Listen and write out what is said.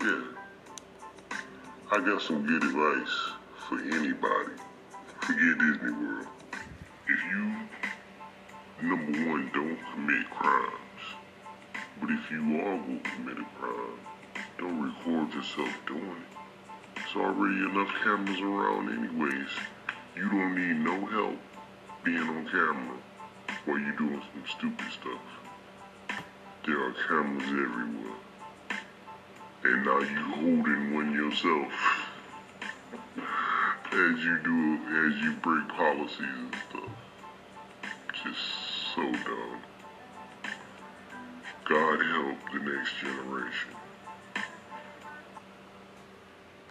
Yeah. I got some good advice for anybody. Forget Disney World. If you, number one, don't commit crimes, but if you are going to commit a crime, don't record yourself doing it. There's already enough cameras around anyways. You don't need no help being on camera while you're doing some stupid stuff. There are cameras everywhere. And now you holding one yourself as you do as you break policies and stuff. Just so dumb. God help the next generation.